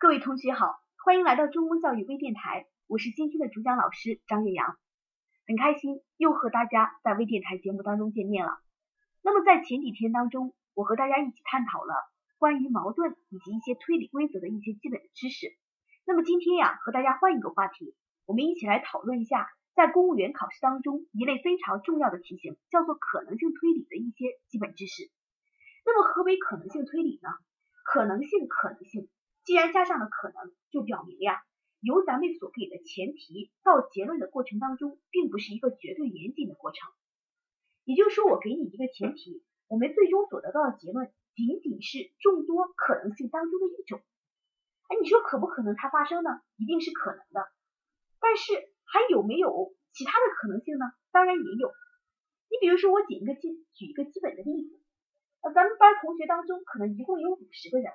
各位同学好，欢迎来到中公教育微电台，我是今天的主讲老师张月阳，很开心又和大家在微电台节目当中见面了。那么在前几天当中，我和大家一起探讨了关于矛盾以及一些推理规则的一些基本的知识。那么今天呀，和大家换一个话题，我们一起来讨论一下，在公务员考试当中一类非常重要的题型，叫做可能性推理的一些基本知识。那么何为可能性推理呢？可能性，可能性。既然加上了可能，就表明呀，由咱们所给的前提到结论的过程当中，并不是一个绝对严谨的过程。也就是说，我给你一个前提，我们最终所得到的结论仅仅是众多可能性当中的一种。哎，你说可不可能它发生呢？一定是可能的。但是还有没有其他的可能性呢？当然也有。你比如说，我举一个基举一个基本的例子，呃，咱们班同学当中可能一共有五十个人。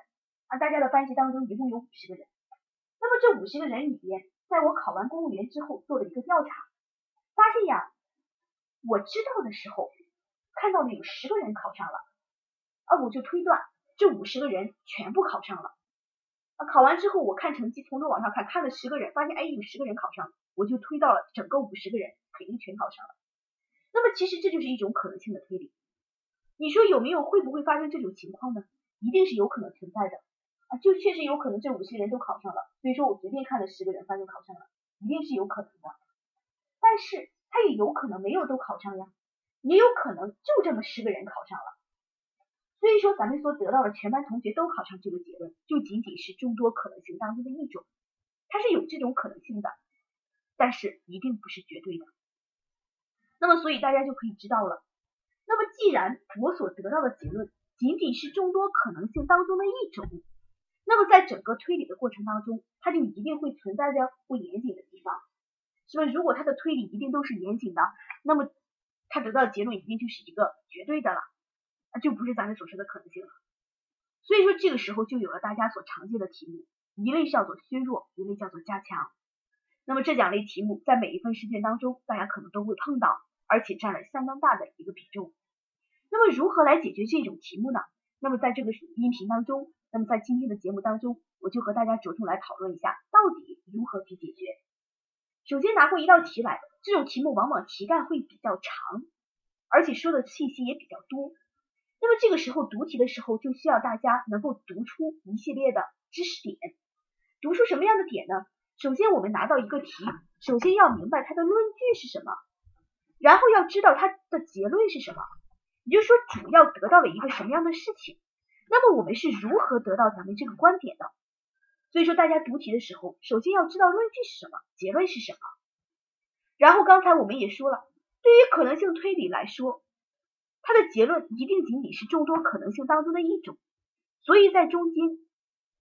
啊，大家的班级当中一共有五十个人，那么这五十个人里边，在我考完公务员之后做了一个调查，发现呀，我知道的时候看到了有十个人考上了，啊，我就推断这五十个人全部考上了。啊，考完之后我看成绩，从头往上看，看了十个人，发现哎有十个人考上了，我就推到了整个五十个人肯定全考上了。那么其实这就是一种可能性的推理。你说有没有会不会发生这种情况呢？一定是有可能存在的。啊，就确实有可能这五十个人都考上了，所以说我随便看了十个人，发现考上了，一定是有可能的。但是他也有可能没有都考上呀，也有可能就这么十个人考上了。所以说咱们所得到的全班同学都考上这个结论，就仅仅是众多可能性当中的一种，它是有这种可能性的，但是一定不是绝对的。那么所以大家就可以知道了。那么既然我所得到的结论仅仅是众多可能性当中的一种。那么在整个推理的过程当中，它就一定会存在着不严谨的地方，是吧？如果它的推理一定都是严谨的，那么它得到的结论一定就是一个绝对的了，啊，就不是咱们所说的可能性了。所以说这个时候就有了大家所常见的题目，一类叫做削弱，一类叫做加强。那么这两类题目在每一份试卷当中，大家可能都会碰到，而且占了相当大的一个比重。那么如何来解决这种题目呢？那么在这个音频当中。那么在今天的节目当中，我就和大家着重来讨论一下，到底如何去解决。首先拿过一道题来，这种题目往往题干会比较长，而且说的信息也比较多。那么这个时候读题的时候，就需要大家能够读出一系列的知识点。读出什么样的点呢？首先我们拿到一个题，首先要明白它的论据是什么，然后要知道它的结论是什么，也就是说主要得到了一个什么样的事情。那么我们是如何得到咱们这个观点的？所以说大家读题的时候，首先要知道论据是什么，结论是什么。然后刚才我们也说了，对于可能性推理来说，它的结论一定仅仅是众多可能性当中的一种。所以在中间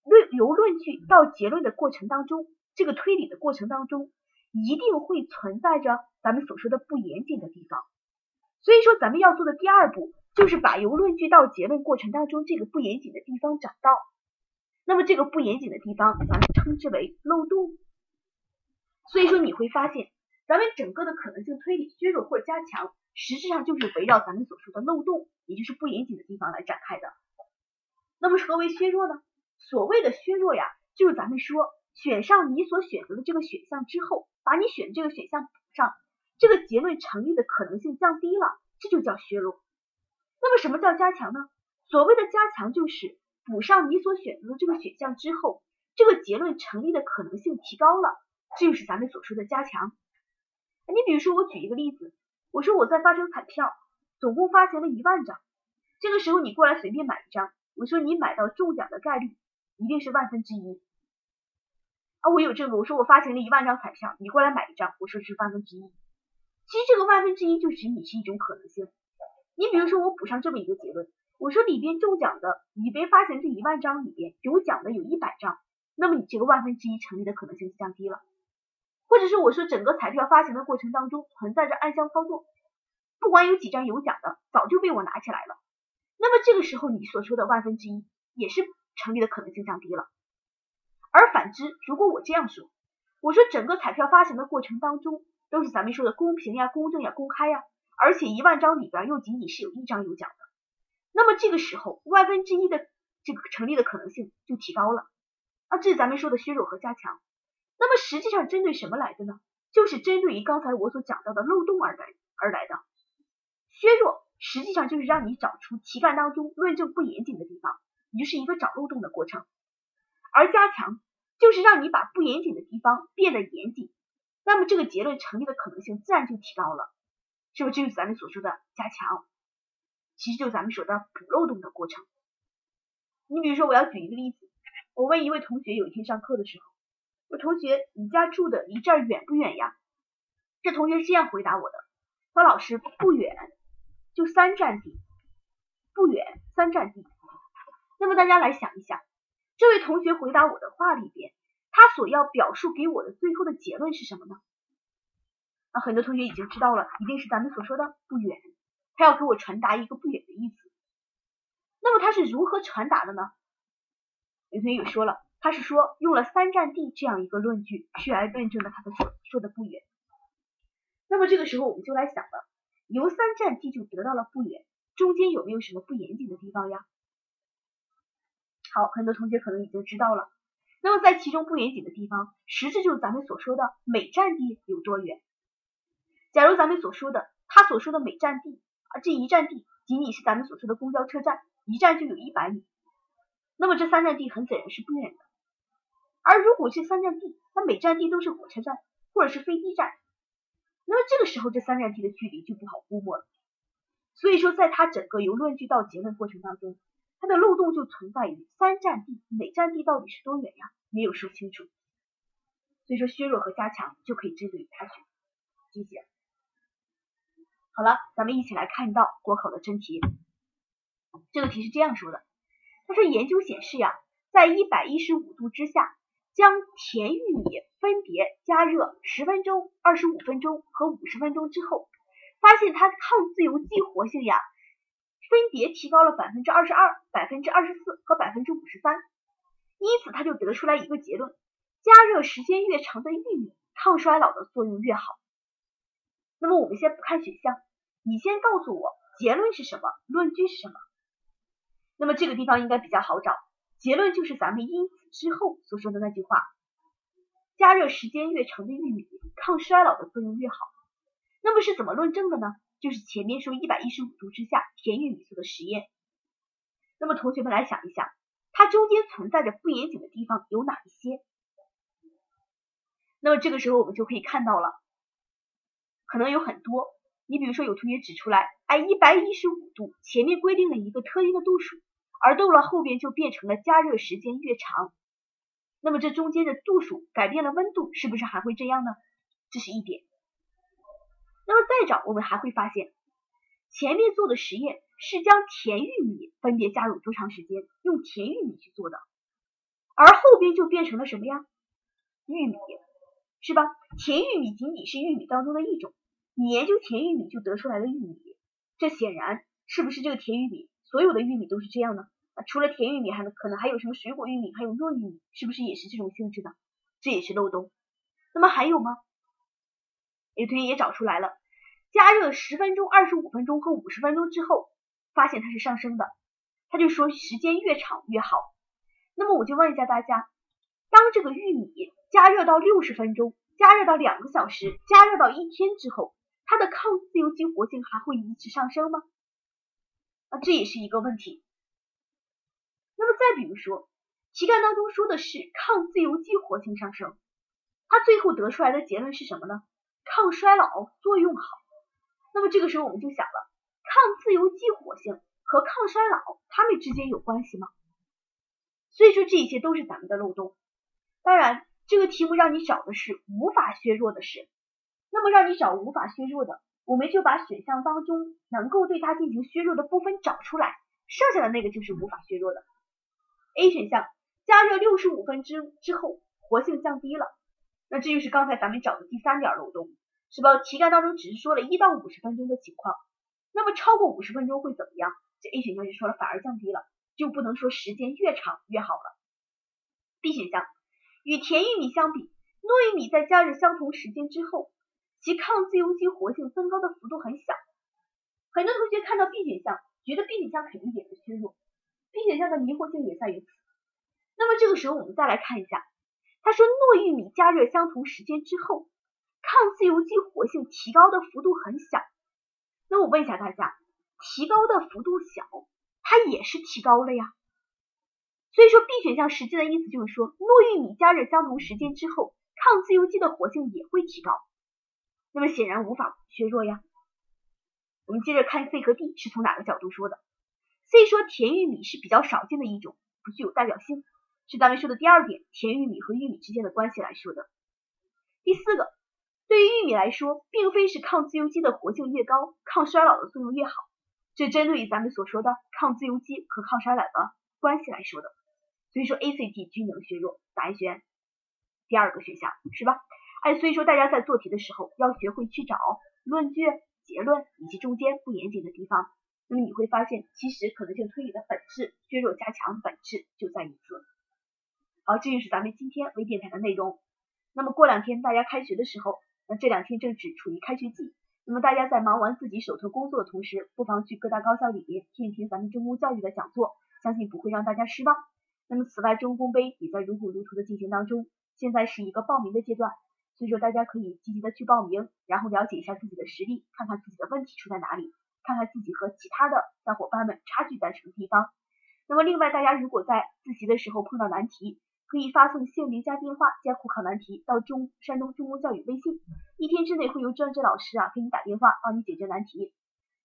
论由论据到结论的过程当中，这个推理的过程当中，一定会存在着咱们所说的不严谨的地方。所以说咱们要做的第二步。就是把由论据到结论过程当中这个不严谨的地方找到，那么这个不严谨的地方，咱们称之为漏洞。所以说你会发现，咱们整个的可能性推理削弱或者加强，实质上就是围绕咱们所说的漏洞，也就是不严谨的地方来展开的。那么何为削弱呢？所谓的削弱呀，就是咱们说选上你所选择的这个选项之后，把你选这个选项补上，这个结论成立的可能性降低了，这就叫削弱。那么什么叫加强呢？所谓的加强就是补上你所选择的这个选项之后，这个结论成立的可能性提高了，这就是咱们所说的加强。你比如说我举一个例子，我说我在发行彩票，总共发行了一万张，这个时候你过来随便买一张，我说你买到中奖的概率一定是万分之一啊，我有这个，我说我发行了一万张彩票，你过来买一张，我说是万分之一。其实这个万分之一就指你是一种可能性。你比如说，我补上这么一个结论，我说里边中奖的，里边发行这一万张里边有奖的有一百张，那么你这个万分之一成立的可能性就降低了。或者是我说整个彩票发行的过程当中存在着暗箱操作，不管有几张有奖的，早就被我拿起来了，那么这个时候你所说的万分之一也是成立的可能性降低了。而反之，如果我这样说，我说整个彩票发行的过程当中都是咱们说的公平呀、公正呀、公开呀。而且一万张里边又仅仅是有一张有奖的，那么这个时候万分之一的这个成立的可能性就提高了啊，这是咱们说的削弱和加强。那么实际上针对什么来的呢？就是针对于刚才我所讲到的漏洞而来而来的。削弱实际上就是让你找出题干当中论证不严谨的地方，也就是一个找漏洞的过程。而加强就是让你把不严谨的地方变得严谨，那么这个结论成立的可能性自然就提高了，是不是？这就是咱们所说的加强，其实就是咱们说的补漏洞的过程。你比如说，我要举一个例子，我问一位同学，有一天上课的时候，我同学，你家住的离这儿远不远呀？这同学是这样回答我的，说老师不远，就三站地，不远三站地。那么大家来想一想，这位同学回答我的话里边，他所要表述给我的最后的结论是什么呢？啊，很多同学已经知道了，一定是咱们所说的不远，他要给我传达一个不远的意思。那么他是如何传达的呢？有同学也说了，他是说用了三站地这样一个论据去来论证了他的所说的不远。那么这个时候我们就来想了，由三站地就得到了不远，中间有没有什么不严谨的地方呀？好，很多同学可能已经知道了。那么在其中不严谨的地方，实质就是咱们所说的每站地有多远。假如咱们所说的他所说的每站地啊，这一站地仅仅是咱们所说的公交车站。一站就有一百米，那么这三站地很显然是不远的。而如果这三站地，它每站地都是火车站或者是飞机站，那么这个时候这三站地的距离就不好估摸了。所以说，在它整个由论据到结论过程当中，它的漏洞就存在于三站地每站地到底是多远呀？没有说清楚。所以说，削弱和加强就可以针对于它去进行。好了，咱们一起来看到国考的真题。这个题是这样说的，他说研究显示呀，在一百一十五度之下，将甜玉米分别加热十分钟、二十五分钟和五十分钟之后，发现它抗自由基活性呀，分别提高了百分之二十二、百分之二十四和百分之五十三。因此，他就得出来一个结论：加热时间越长的玉米，抗衰老的作用越好。那么我们先不看选项，你先告诉我结论是什么，论据是什么？那么这个地方应该比较好找，结论就是咱们因此之后所说的那句话：加热时间越长的玉米，抗衰老的作用越好。那么是怎么论证的呢？就是前面说一百一十五度之下甜玉米做的实验。那么同学们来想一想，它中间存在着不严谨的地方有哪一些？那么这个时候我们就可以看到了，可能有很多。你比如说有同学指出来，哎，一百一十五度前面规定了一个特定的度数，而到了后边就变成了加热时间越长，那么这中间的度数改变了温度，是不是还会这样呢？这是一点。那么再找，我们还会发现，前面做的实验是将甜玉米分别加入多长时间，用甜玉米去做的，而后边就变成了什么呀？玉米，是吧？甜玉米仅仅是玉米当中的一种。你研究甜玉米就得出来的玉米，这显然是不是这个甜玉米？所有的玉米都是这样呢？除了甜玉米，还可能还有什么水果玉米，还有糯玉米，是不是也是这种性质的？这也是漏洞。那么还有吗？有同学也找出来了，加热十分钟、二十五分钟和五十分钟之后，发现它是上升的。他就说时间越长越好。那么我就问一下大家，当这个玉米加热到六十分钟、加热到两个小时、加热到一天之后，它的抗自由基活性还会一直上升吗？啊，这也是一个问题。那么再比如说，题干当中说的是抗自由基活性上升，它最后得出来的结论是什么呢？抗衰老作用好。那么这个时候我们就想了，抗自由基活性和抗衰老它们之间有关系吗？所以说这些都是咱们的漏洞。当然，这个题目让你找的是无法削弱的事。那么让你找无法削弱的，我们就把选项当中能够对它进行削弱的部分找出来，剩下的那个就是无法削弱的。A 选项加热六十五分之之后活性降低了，那这就是刚才咱们找的第三点漏洞，是吧？题干当中只是说了一到五十分钟的情况，那么超过五十分钟会怎么样？这 A 选项就说了反而降低了，就不能说时间越长越好了。B 选项与甜玉米相比，糯玉米在加热相同时间之后。其抗自由基活性增高的幅度很小，很多同学看到 B 选项，觉得 B 选项肯定也是削弱。B 选项的迷惑性也在于此，那么这个时候我们再来看一下，他说糯玉米加热相同时间之后，抗自由基活性提高的幅度很小。那我问一下大家，提高的幅度小，它也是提高了呀。所以说 B 选项实际的意思就是说，糯玉米加热相同时间之后，抗自由基的活性也会提高。那么显然无法削弱呀。我们接着看 C 和 D 是从哪个角度说的。C 说甜玉米是比较少见的一种，不具有代表性，是咱们说的第二点，甜玉米和玉米之间的关系来说的。第四个，对于玉米来说，并非是抗自由基的活性越高，抗衰老的作用越好，这针对于咱们所说的抗自由基和抗衰老的关系来说的。所以说 A、C、D 均能削弱，答案选第二个选项，是吧？哎，所以说大家在做题的时候要学会去找论据、结论以及中间不严谨的地方。那么你会发现，其实可能性推理的本质，削弱加强本质就在于此。好，这就是咱们今天微电台的内容。那么过两天大家开学的时候，那这两天正值处于开学季，那么大家在忙完自己手头工作的同时，不妨去各大高校里边听一听咱们中公教育的讲座，相信不会让大家失望。那么此外，中公杯也在如火如荼的进行当中，现在是一个报名的阶段，所以说大家可以积极的去报名，然后了解一下自己的实力，看看自己的问题出在哪里。看看自己和其他的小伙伴们差距在什么地方。那么另外，大家如果在自习的时候碰到难题，可以发送姓名加电话加苦考难题到中山东中公教育微信，一天之内会由专职老师啊给你打电话帮你解决难题。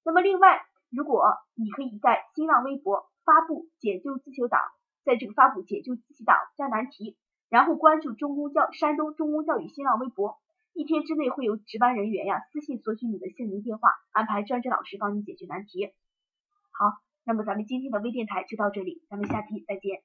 那么另外，如果你可以在新浪微博发布解救自修党，在这个发布解救自习党加难题，然后关注中公教山东中公教育新浪微博。一天之内会有值班人员呀私信索取你的姓名电话，安排专职老师帮你解决难题。好，那么咱们今天的微电台就到这里，咱们下期再见。